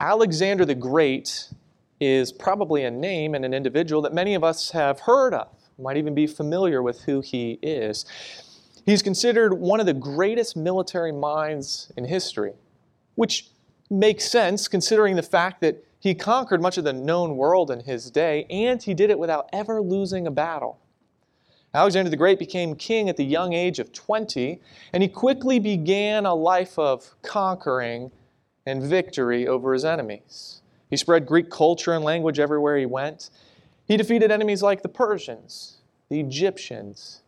Alexander the Great is probably a name and an individual that many of us have heard of, might even be familiar with who he is. He's considered one of the greatest military minds in history, which makes sense considering the fact that he conquered much of the known world in his day, and he did it without ever losing a battle. Alexander the Great became king at the young age of 20, and he quickly began a life of conquering and victory over his enemies. He spread Greek culture and language everywhere he went. He defeated enemies like the Persians, the Egyptians,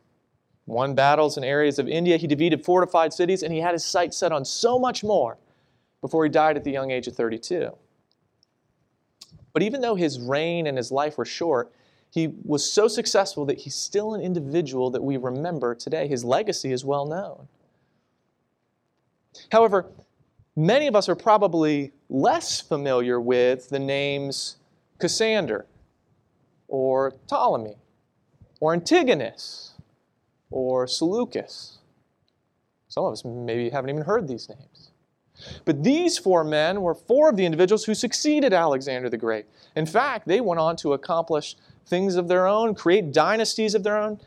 won battles in areas of India. He defeated fortified cities, and he had his sights set on so much more before he died at the young age of 32. But even though his reign and his life were short, he was so successful that he's still an individual that we remember today. His legacy is well known. However, many of us are probably less familiar with the names Cassander or Ptolemy or Antigonus or Seleucus. Some of us maybe haven't even heard these names. But these four men were four of the individuals who succeeded Alexander the Great. In fact, they went on to accomplish things of their own, create dynasties of their own,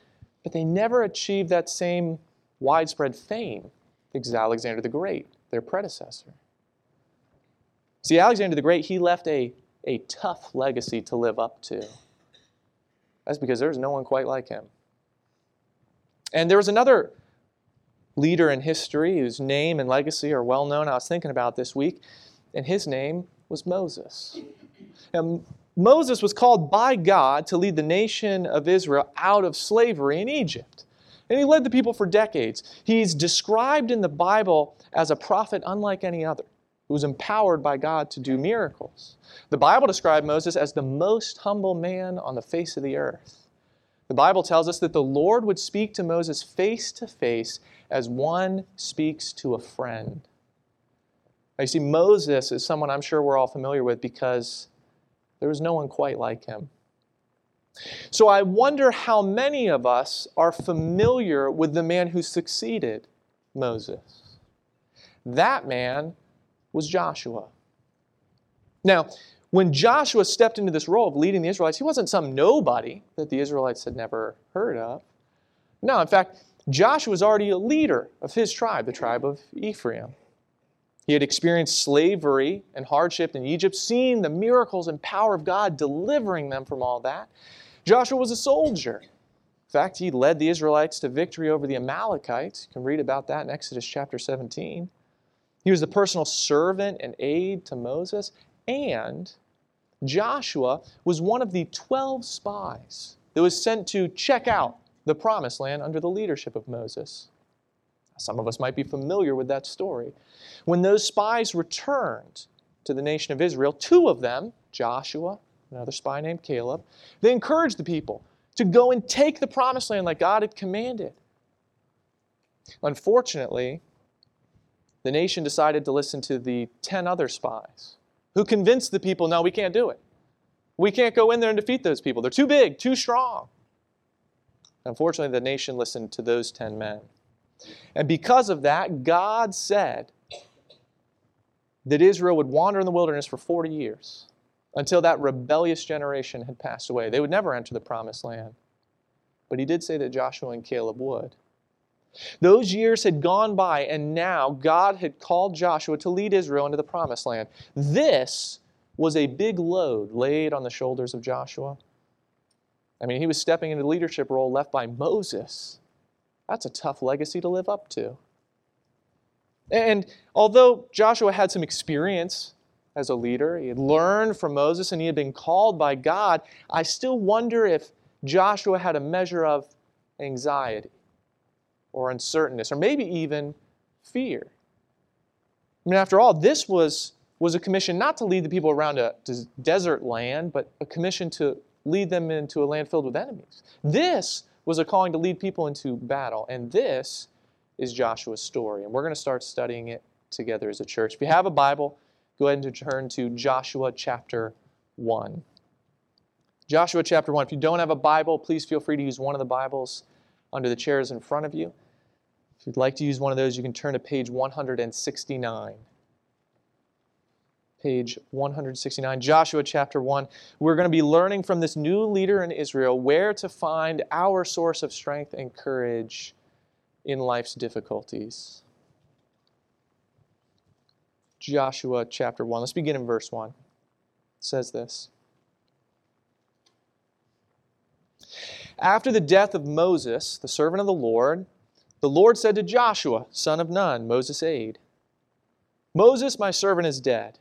but they never achieved that same widespread fame as Alexander the Great, their predecessor. See, Alexander the Great, he left a, a tough legacy to live up to. That's because there's no one quite like him. And there was another leader in history whose name and legacy are well known. I was thinking about this week, and his name was Moses. And Moses was called by God to lead the nation of Israel out of slavery in Egypt. And he led the people for decades. He's described in the Bible as a prophet unlike any other, who was empowered by God to do miracles. The Bible described Moses as the most humble man on the face of the earth. The Bible tells us that the Lord would speak to Moses face to face as one speaks to a friend. Now, you see, Moses is someone I'm sure we're all familiar with because there was no one quite like him. So I wonder how many of us are familiar with the man who succeeded Moses. That man was Joshua. Now, when Joshua stepped into this role of leading the Israelites, he wasn't some nobody that the Israelites had never heard of. No, in fact, Joshua was already a leader of his tribe, the tribe of Ephraim. He had experienced slavery and hardship in Egypt, seen the miracles and power of God delivering them from all that. Joshua was a soldier. In fact, he led the Israelites to victory over the Amalekites. You can read about that in Exodus chapter 17. He was the personal servant and aide to Moses. And Joshua was one of the 12 spies that was sent to check out the promised land under the leadership of Moses. Some of us might be familiar with that story. When those spies returned to the nation of Israel, two of them, Joshua, another spy named Caleb, they encouraged the people to go and take the promised land like God had commanded. Unfortunately, the nation decided to listen to the 10 other spies who convinced the people no, we can't do it. We can't go in there and defeat those people. They're too big, too strong. Unfortunately, the nation listened to those 10 men. And because of that, God said that Israel would wander in the wilderness for 40 years until that rebellious generation had passed away. They would never enter the promised land. But he did say that Joshua and Caleb would. Those years had gone by, and now God had called Joshua to lead Israel into the promised land. This was a big load laid on the shoulders of Joshua. I mean, he was stepping into the leadership role left by Moses. That's a tough legacy to live up to. And although Joshua had some experience as a leader, he had learned from Moses and he had been called by God, I still wonder if Joshua had a measure of anxiety or uncertainness or maybe even fear. I mean, after all, this was, was a commission not to lead the people around a desert land, but a commission to lead them into a land filled with enemies. This was a calling to lead people into battle. And this is Joshua's story. And we're going to start studying it together as a church. If you have a Bible, go ahead and turn to Joshua chapter 1. Joshua chapter 1. If you don't have a Bible, please feel free to use one of the Bibles under the chairs in front of you. If you'd like to use one of those, you can turn to page 169. Page 169, Joshua chapter 1. We're going to be learning from this new leader in Israel where to find our source of strength and courage in life's difficulties. Joshua chapter 1. Let's begin in verse 1. It says this. After the death of Moses, the servant of the Lord, the Lord said to Joshua, son of Nun, Moses' aide, Moses, my servant, is dead.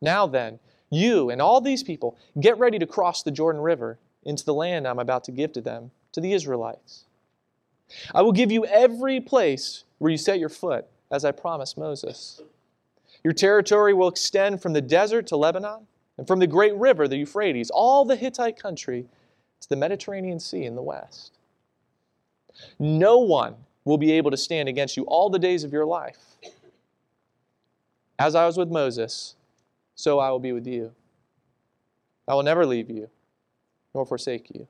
Now then, you and all these people, get ready to cross the Jordan River into the land I'm about to give to them, to the Israelites. I will give you every place where you set your foot, as I promised Moses. Your territory will extend from the desert to Lebanon, and from the great river, the Euphrates, all the Hittite country, to the Mediterranean Sea in the west. No one will be able to stand against you all the days of your life. As I was with Moses, so I will be with you. I will never leave you nor forsake you.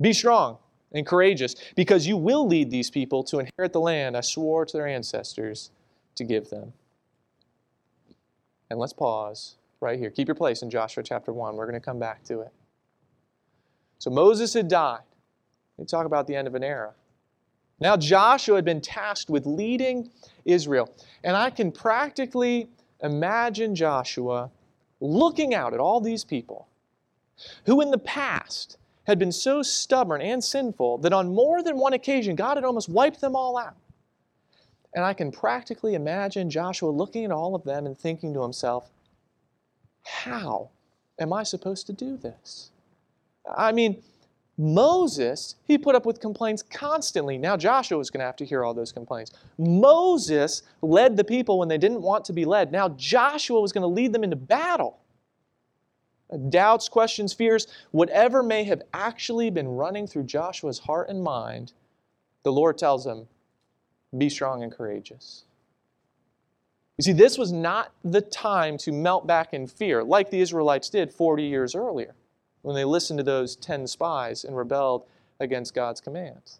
Be strong and courageous, because you will lead these people to inherit the land I swore to their ancestors to give them. And let's pause right here. Keep your place in Joshua chapter 1. We're going to come back to it. So Moses had died. We talk about the end of an era. Now Joshua had been tasked with leading Israel. And I can practically imagine Joshua looking out at all these people who in the past had been so stubborn and sinful that on more than one occasion God had almost wiped them all out. And I can practically imagine Joshua looking at all of them and thinking to himself, how am I supposed to do this? I mean, Moses, he put up with complaints constantly. Now Joshua was going to have to hear all those complaints. Moses led the people when they didn't want to be led. Now Joshua was going to lead them into battle. Doubts, questions, fears, whatever may have actually been running through Joshua's heart and mind, the Lord tells him, be strong and courageous. You see, this was not the time to melt back in fear like the Israelites did 40 years earlier when they listened to those 10 spies and rebelled against God's commands.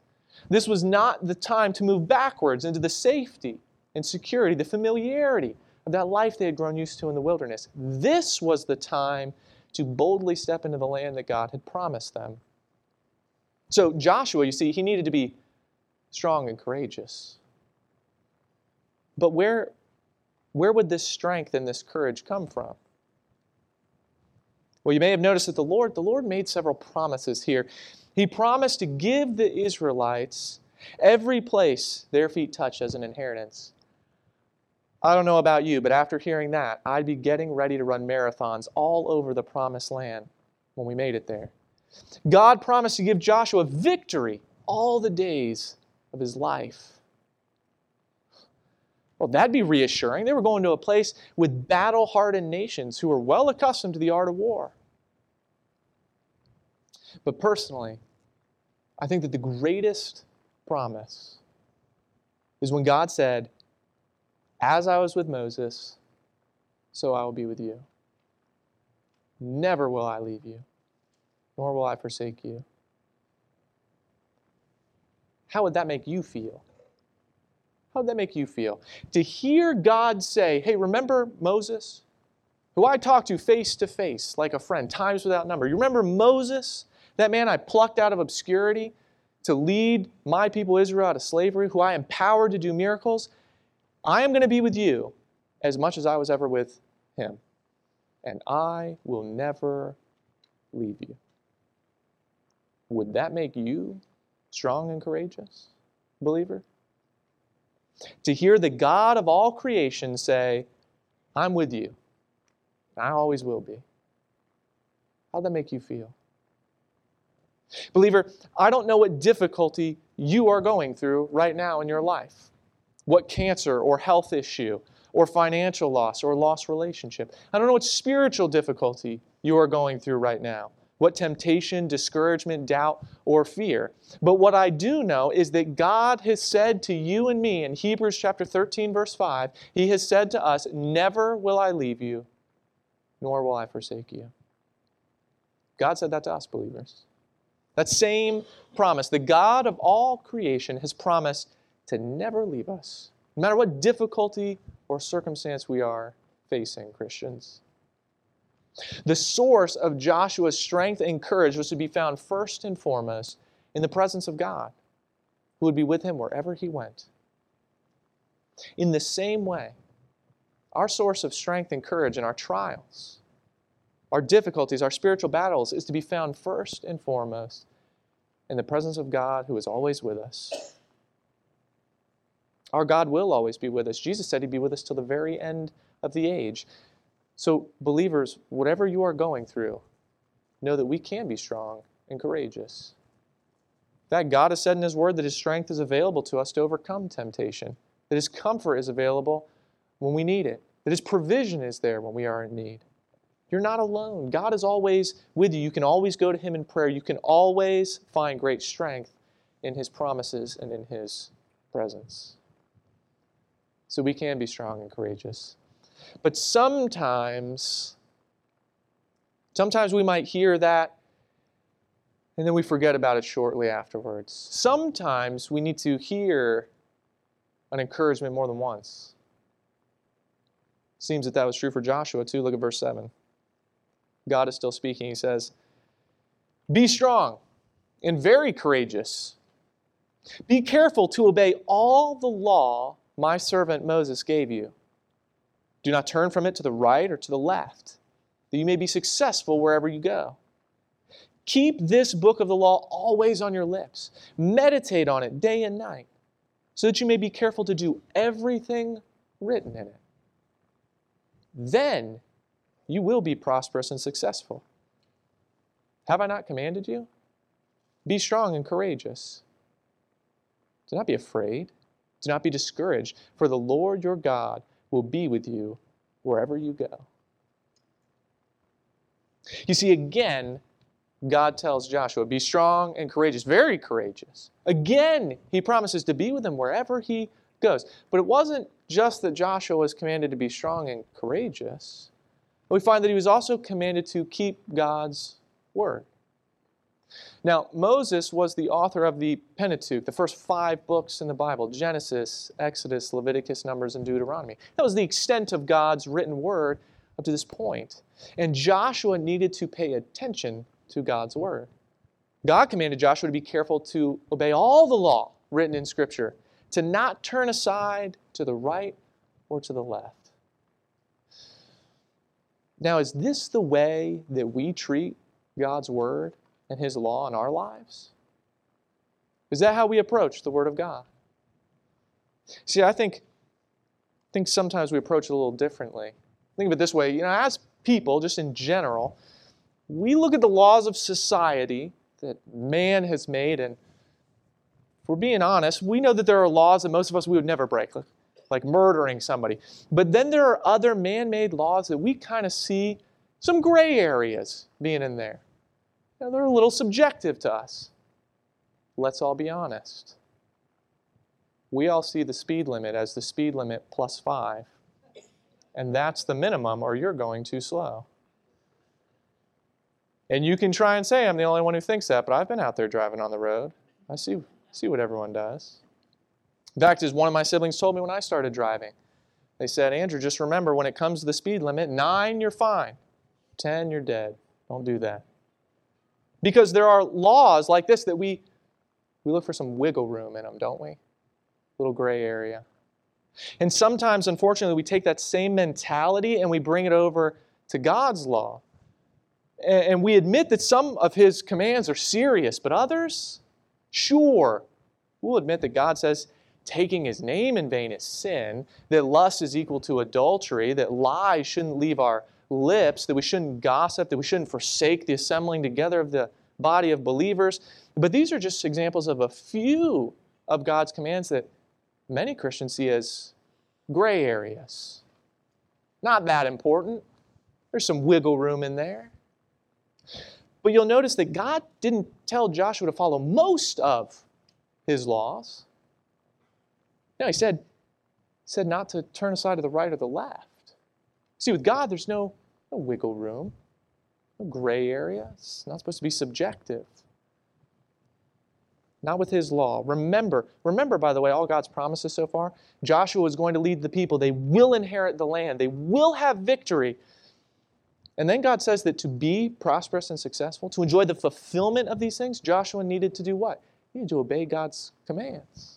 This was not the time to move backwards into the safety and security, the familiarity of that life they had grown used to in the wilderness. This was the time to boldly step into the land that God had promised them. So, Joshua, you see, he needed to be strong and courageous. But where, where would this strength and this courage come from? Well, you may have noticed that the Lord, the Lord made several promises here. He promised to give the Israelites every place their feet touched as an inheritance. I don't know about you, but after hearing that, I'd be getting ready to run marathons all over the promised land when we made it there. God promised to give Joshua victory all the days of his life. Well, that'd be reassuring. They were going to a place with battle hardened nations who were well accustomed to the art of war. But personally, I think that the greatest promise is when God said, As I was with Moses, so I will be with you. Never will I leave you, nor will I forsake you. How would that make you feel? How would that make you feel? To hear God say, Hey, remember Moses? Who I talked to face to face like a friend, times without number. You remember Moses, that man I plucked out of obscurity to lead my people Israel out of slavery, who I empowered to do miracles? I am going to be with you as much as I was ever with him. And I will never leave you. Would that make you strong and courageous, believer? to hear the God of all creation say, I'm with you. I always will be. How'd that make you feel? Believer, I don't know what difficulty you are going through right now in your life. What cancer or health issue or financial loss or lost relationship. I don't know what spiritual difficulty you are going through right now what temptation, discouragement, doubt, or fear. But what I do know is that God has said to you and me in Hebrews chapter 13, verse 5, He has said to us, Never will I leave you, nor will I forsake you. God said that to us, believers. That same promise, the God of all creation has promised to never leave us, no matter what difficulty or circumstance we are facing, Christians. The source of Joshua's strength and courage was to be found first and foremost in the presence of God, who would be with him wherever he went. In the same way, our source of strength and courage in our trials, our difficulties, our spiritual battles is to be found first and foremost in the presence of God who is always with us. Our God will always be with us. Jesus said he'd be with us till the very end of the age. So, believers, whatever you are going through, know that we can be strong and courageous. That God has said in His Word that His strength is available to us to overcome temptation, that His comfort is available when we need it, that His provision is there when we are in need. You're not alone. God is always with you. You can always go to Him in prayer. You can always find great strength in His promises and in His presence. So we can be strong and courageous. But sometimes, sometimes we might hear that and then we forget about it shortly afterwards. Sometimes we need to hear an encouragement more than once. Seems that that was true for Joshua too. Look at verse 7. God is still speaking. He says, Be strong and very courageous. Be careful to obey all the law my servant Moses gave you. Do not turn from it to the right or to the left, that you may be successful wherever you go. Keep this book of the law always on your lips. Meditate on it day and night, so that you may be careful to do everything written in it. Then you will be prosperous and successful. Have I not commanded you? Be strong and courageous. Do not be afraid. Do not be discouraged, for the Lord your God will be with you wherever you go. You see, again, God tells Joshua, Be strong and courageous, very courageous. Again, he promises to be with him wherever he goes. But it wasn't just that Joshua was commanded to be strong and courageous, we find that he was also commanded to keep God's word. Now, Moses was the author of the Pentateuch, the first five books in the Bible Genesis, Exodus, Leviticus, Numbers, and Deuteronomy. That was the extent of God's written word up to this point. And Joshua needed to pay attention to God's word. God commanded Joshua to be careful to obey all the law written in Scripture, to not turn aside to the right or to the left. Now, is this the way that we treat God's word and His law in our lives? Is that how we approach the Word of God? See, I think, I think sometimes we approach it a little differently. Think of it this way you know, as people, just in general, we look at the laws of society that man has made, and if we're being honest, we know that there are laws that most of us we would never break, like, like murdering somebody. But then there are other man made laws that we kind of see some gray areas being in there. Know, they're a little subjective to us. Let's all be honest. We all see the speed limit as the speed limit plus five, and that's the minimum, or you're going too slow. And you can try and say I'm the only one who thinks that, but I've been out there driving on the road. I see, see what everyone does. In fact, as one of my siblings told me when I started driving, they said, Andrew, just remember when it comes to the speed limit, nine, you're fine. Ten, you're dead. Don't do that. Because there are laws like this that we, we look for some wiggle room in them, don't we? Little gray area. And sometimes, unfortunately, we take that same mentality and we bring it over to God's law. And we admit that some of his commands are serious, but others, sure, we'll admit that God says taking his name in vain is sin, that lust is equal to adultery, that lies shouldn't leave our lips, that we shouldn't gossip, that we shouldn't forsake the assembling together of the body of believers. But these are just examples of a few of God's commands that many Christians see as gray areas. Not that important. There's some wiggle room in there. But you'll notice that God didn't tell Joshua to follow most of his laws. No, he said, said not to turn aside to the right or the left. See, with God, there's no, no wiggle room, no gray area. It's not supposed to be subjective. not with his law. Remember, remember, by the way, all God's promises so far. Joshua is going to lead the people. They will inherit the land, they will have victory. And then God says that to be prosperous and successful, to enjoy the fulfillment of these things, Joshua needed to do what? He needed to obey God's commands.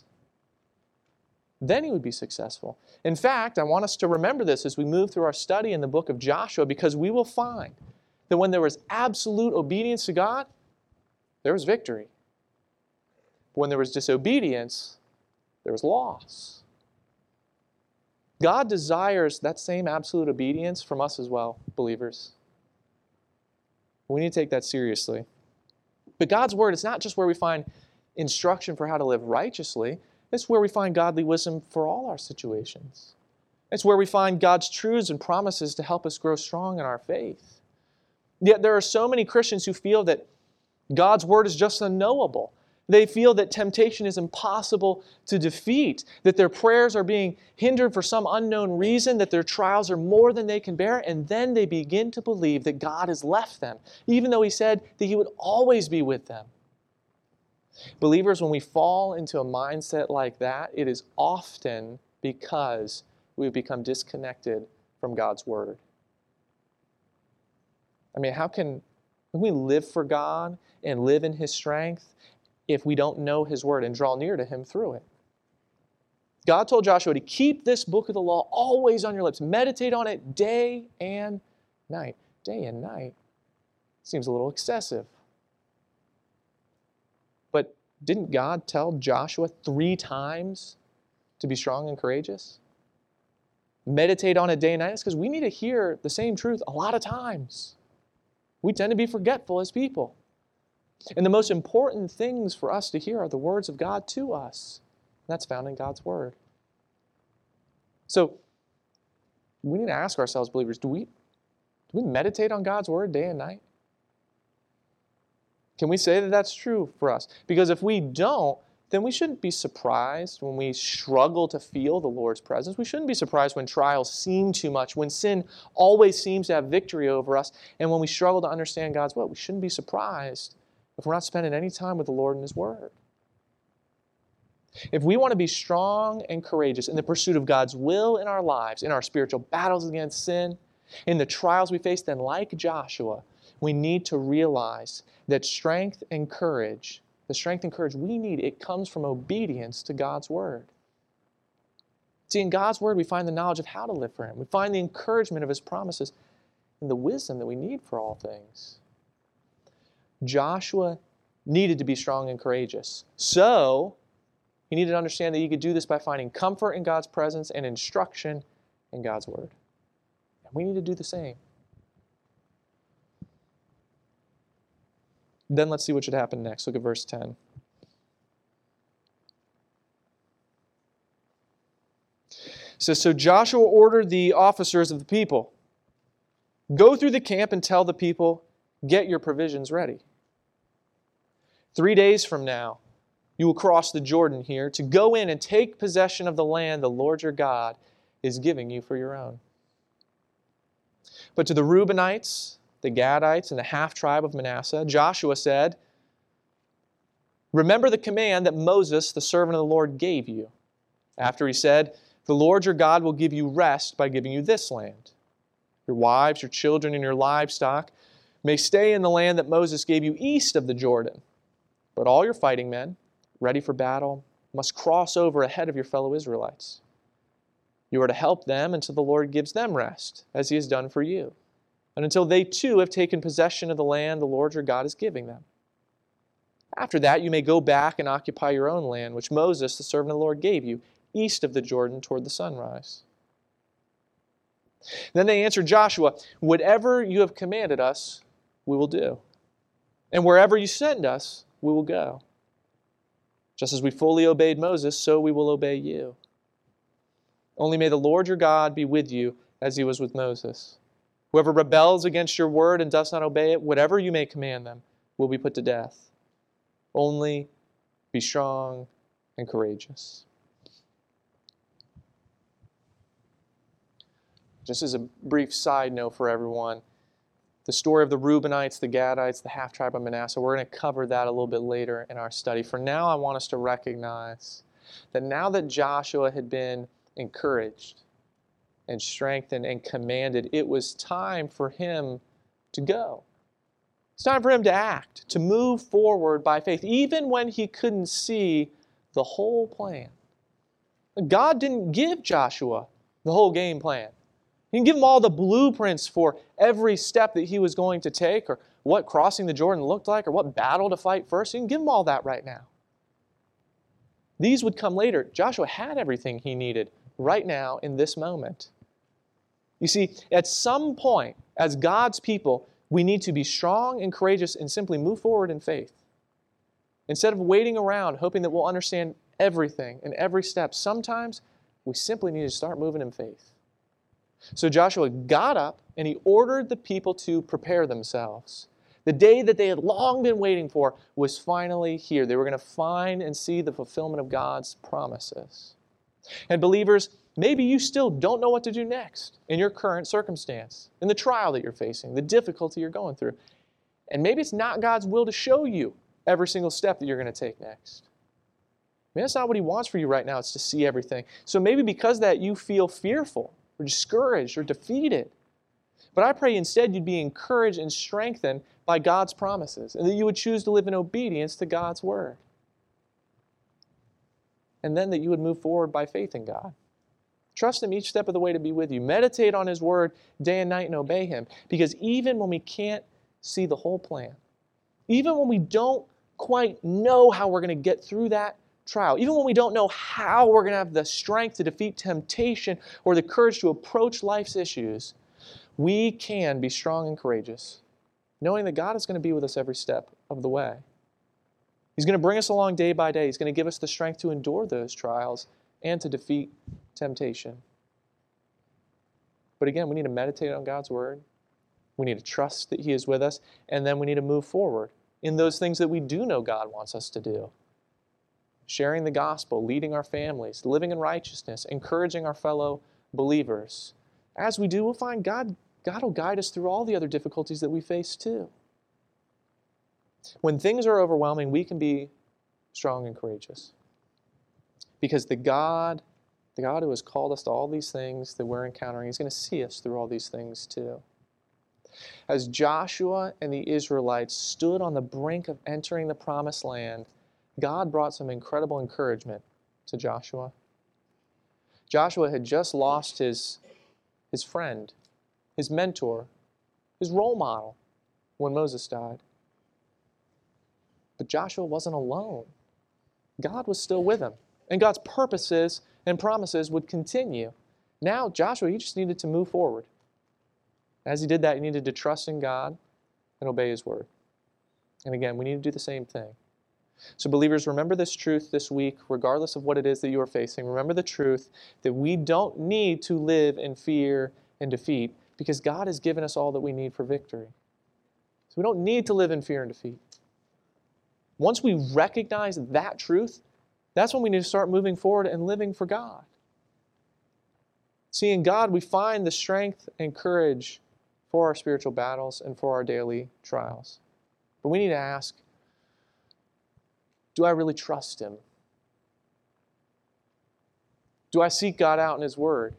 Then he would be successful. In fact, I want us to remember this as we move through our study in the book of Joshua because we will find that when there was absolute obedience to God, there was victory. When there was disobedience, there was loss. God desires that same absolute obedience from us as well, believers. We need to take that seriously. But God's Word is not just where we find instruction for how to live righteously, it's where we find godly wisdom for all our situations. It's where we find God's truths and promises to help us grow strong in our faith. Yet there are so many Christians who feel that God's Word is just unknowable. They feel that temptation is impossible to defeat, that their prayers are being hindered for some unknown reason, that their trials are more than they can bear, and then they begin to believe that God has left them, even though He said that He would always be with them. Believers, when we fall into a mindset like that, it is often because we've become disconnected from God's Word. I mean, how can, can we live for God and live in His strength if we don't know His Word and draw near to Him through it. God told Joshua to keep this book of the law always on your lips. Meditate on it day and night. Day and night seems a little excessive. Didn't God tell Joshua three times to be strong and courageous? Meditate on it day and night. It's because we need to hear the same truth a lot of times. We tend to be forgetful as people. And the most important things for us to hear are the words of God to us. That's found in God's Word. So we need to ask ourselves, believers, do we, do we meditate on God's Word day and night? Can we say that that's true for us? Because if we don't, then we shouldn't be surprised when we struggle to feel the Lord's presence. We shouldn't be surprised when trials seem too much, when sin always seems to have victory over us, and when we struggle to understand God's will. We shouldn't be surprised if we're not spending any time with the Lord and His Word. If we want to be strong and courageous in the pursuit of God's will in our lives, in our spiritual battles against sin, in the trials we face, then like Joshua, we need to realize that strength and courage, the strength and courage we need, it comes from obedience to God's Word. See, in God's Word, we find the knowledge of how to live for Him. We find the encouragement of His promises and the wisdom that we need for all things. Joshua needed to be strong and courageous. So, he needed to understand that he could do this by finding comfort in God's presence and instruction in God's Word. And we need to do the same. Then let's see what should happen next. Look at verse 10. It says, So Joshua ordered the officers of the people Go through the camp and tell the people, Get your provisions ready. Three days from now, you will cross the Jordan here to go in and take possession of the land the Lord your God is giving you for your own. But to the Reubenites, the Gadites, and the half tribe of Manasseh, Joshua said, Remember the command that Moses, the servant of the Lord, gave you. After he said, The Lord your God will give you rest by giving you this land. Your wives, your children, and your livestock may stay in the land that Moses gave you east of the Jordan but all your fighting men, ready for battle, must cross over ahead of your fellow Israelites. You are to help them until the Lord gives them rest, as He has done for you, and until they too have taken possession of the land the Lord your God is giving them. After that, you may go back and occupy your own land, which Moses, the servant of the Lord, gave you, east of the Jordan toward the sunrise. Then they answered Joshua, Whatever you have commanded us, we will do. And wherever you send us, we will go. Just as we fully obeyed Moses, so we will obey you. Only may the Lord your God be with you as he was with Moses. Whoever rebels against your word and does not obey it, whatever you may command them, will be put to death. Only be strong and courageous. Just as a brief side note for everyone, the story of the Reubenites, the Gadites, the half tribe of Manasseh. We're going to cover that a little bit later in our study. For now, I want us to recognize that now that Joshua had been encouraged and strengthened and commanded, it was time for him to go. It's time for him to act, to move forward by faith, even when he couldn't see the whole plan. God didn't give Joshua the whole game plan. He didn't give him all the blueprints for every step that he was going to take, or what crossing the Jordan looked like, or what battle to fight first. He didn't give him all that right now. These would come later. Joshua had everything he needed right now in this moment. You see, at some point, as God's people, we need to be strong and courageous and simply move forward in faith. Instead of waiting around hoping that we'll understand everything and every step, sometimes we simply need to start moving in faith. So Joshua got up and he ordered the people to prepare themselves. The day that they had long been waiting for was finally here. They were going to find and see the fulfillment of God's promises. And believers, maybe you still don't know what to do next in your current circumstance, in the trial that you're facing, the difficulty you're going through. And maybe it's not God's will to show you every single step that you're going to take next. Maybe that's not what He wants for you right now, it's to see everything. So maybe because that you feel fearful or discouraged or defeated. But I pray instead you'd be encouraged and strengthened by God's promises and that you would choose to live in obedience to God's word. And then that you would move forward by faith in God. Trust Him each step of the way to be with you. Meditate on His word day and night and obey Him. Because even when we can't see the whole plan, even when we don't quite know how we're going to get through that trial, even when we don't know how we're going to have the strength to defeat temptation or the courage to approach life's issues, we can be strong and courageous, knowing that God is going to be with us every step of the way. He's going to bring us along day by day. He's going to give us the strength to endure those trials and to defeat temptation. But again, we need to meditate on God's Word. We need to trust that He is with us. And then we need to move forward in those things that we do know God wants us to do sharing the gospel, leading our families, living in righteousness, encouraging our fellow believers. As we do, we'll find God, God will guide us through all the other difficulties that we face too. When things are overwhelming, we can be strong and courageous. Because the God, the God who has called us to all these things that we're encountering, is going to see us through all these things too. As Joshua and the Israelites stood on the brink of entering the promised land, God brought some incredible encouragement to Joshua. Joshua had just lost his, his friend, his mentor, his role model when Moses died. But Joshua wasn't alone. God was still with him, and God's purposes and promises would continue. Now, Joshua, he just needed to move forward. As he did that, he needed to trust in God and obey his word. And again, we need to do the same thing. So, believers, remember this truth this week, regardless of what it is that you are facing. Remember the truth that we don't need to live in fear and defeat because God has given us all that we need for victory. So, we don't need to live in fear and defeat. Once we recognize that truth, that's when we need to start moving forward and living for God. See, in God, we find the strength and courage for our spiritual battles and for our daily trials. But we need to ask, do I really trust Him? Do I seek God out in His Word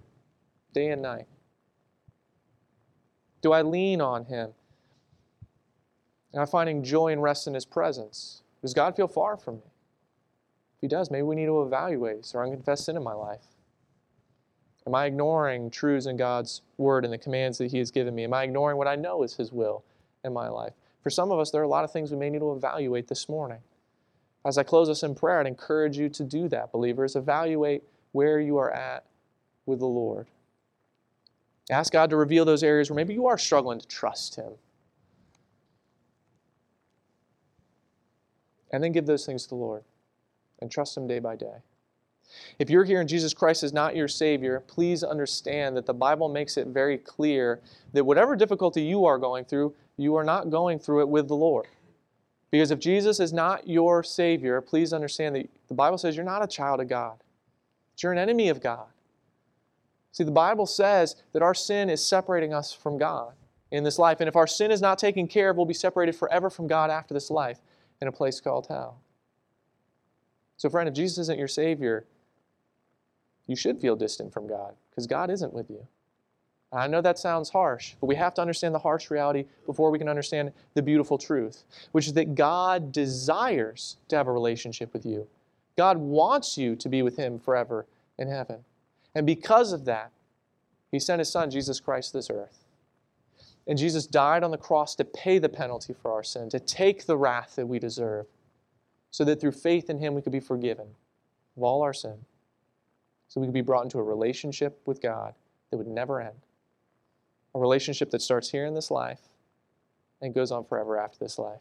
day and night? Do I lean on Him? Am I finding joy and rest in His presence? Does God feel far from me? If He does, maybe we need to evaluate is there unconfessed sin in my life? Am I ignoring truths in God's Word and the commands that He has given me? Am I ignoring what I know is His will in my life? For some of us, there are a lot of things we may need to evaluate this morning. As I close us in prayer, I'd encourage you to do that, believers. Evaluate where you are at with the Lord. Ask God to reveal those areas where maybe you are struggling to trust Him. And then give those things to the Lord and trust Him day by day. If you're here and Jesus Christ is not your Savior, please understand that the Bible makes it very clear that whatever difficulty you are going through, you are not going through it with the Lord. Because if Jesus is not your Savior, please understand that the Bible says you're not a child of God, you're an enemy of God. See, the Bible says that our sin is separating us from God. in this life. And if our sin is not taken care of, we'll be separated forever from God after this life in a place called hell. So, friend, if Jesus isn't your Savior, you should feel distant from God because God isn't with you. I know that sounds harsh, but we have to understand the harsh reality before we can understand the beautiful truth, which is that God desires to have a relationship with you. God wants you to be with Him forever in heaven. And because of that, He sent His Son, Jesus Christ, to this earth. And Jesus died on the cross to pay the penalty for our sin, to take the wrath that we deserve, so that through faith in Him we could be forgiven of all our sin, so we could be brought into a relationship with God that would never end a relationship that starts here in this life and goes on forever after this life.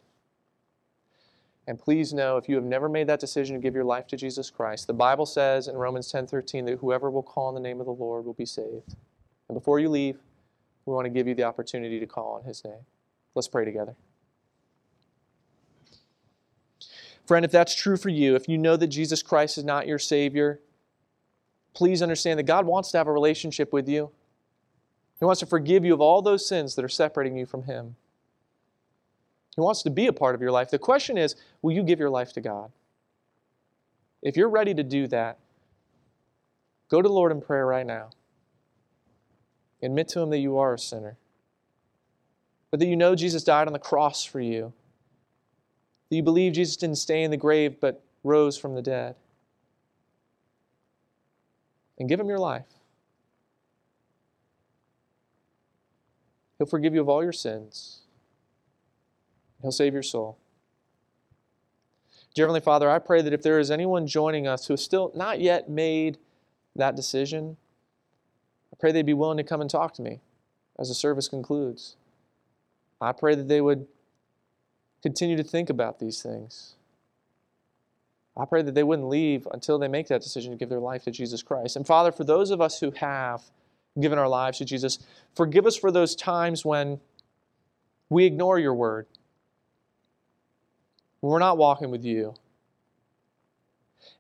And please know if you have never made that decision to give your life to Jesus Christ, the Bible says in Romans 10:13 that whoever will call on the name of the Lord will be saved. And before you leave, we want to give you the opportunity to call on his name. Let's pray together. Friend, if that's true for you, if you know that Jesus Christ is not your Savior, please understand that God wants to have a relationship with you. He wants to forgive you of all those sins that are separating you from Him. He wants to be a part of your life. The question is will you give your life to God? If you're ready to do that, go to the Lord in prayer right now. Admit to Him that you are a sinner, but that you know Jesus died on the cross for you, that you believe Jesus didn't stay in the grave but rose from the dead. And give Him your life. He'll forgive you of all your sins. He'll save your soul. Dear Heavenly Father, I pray that if there is anyone joining us who has still not yet made that decision, I pray they'd be willing to come and talk to me as the service concludes. I pray that they would continue to think about these things. I pray that they wouldn't leave until they make that decision to give their life to Jesus Christ. And Father, for those of us who have, given our lives to Jesus. Forgive us for those times when we ignore your word, when we're not walking with you.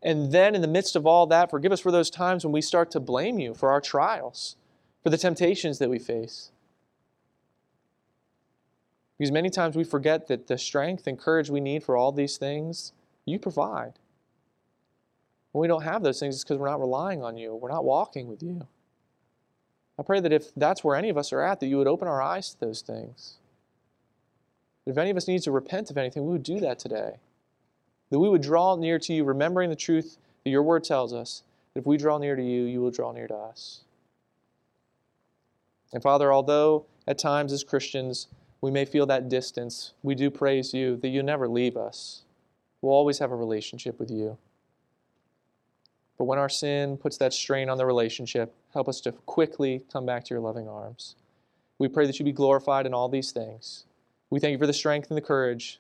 And then, in the midst of all that, forgive us for those times when we start to blame you for our trials, for the temptations that we face. Because many times we forget that the strength and courage we need for all these things, you provide. When we don't have those things, it's because we're not relying on you, we're not walking with you. I pray that if that's where any of us are at, that you would open our eyes to those things. If any of us needs to repent of anything, we would do that today. That we would draw near to you, remembering the truth that your word tells us. That if we draw near to you, you will draw near to us. And Father, although at times as Christians we may feel that distance, we do praise you that you never leave us. We'll always have a relationship with you. But when our sin puts that strain on the relationship, help us to quickly come back to your loving arms. We pray that you be glorified in all these things. We thank you for the strength and the courage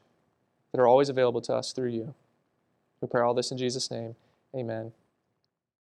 that are always available to us through you. We pray all this in Jesus' name. Amen.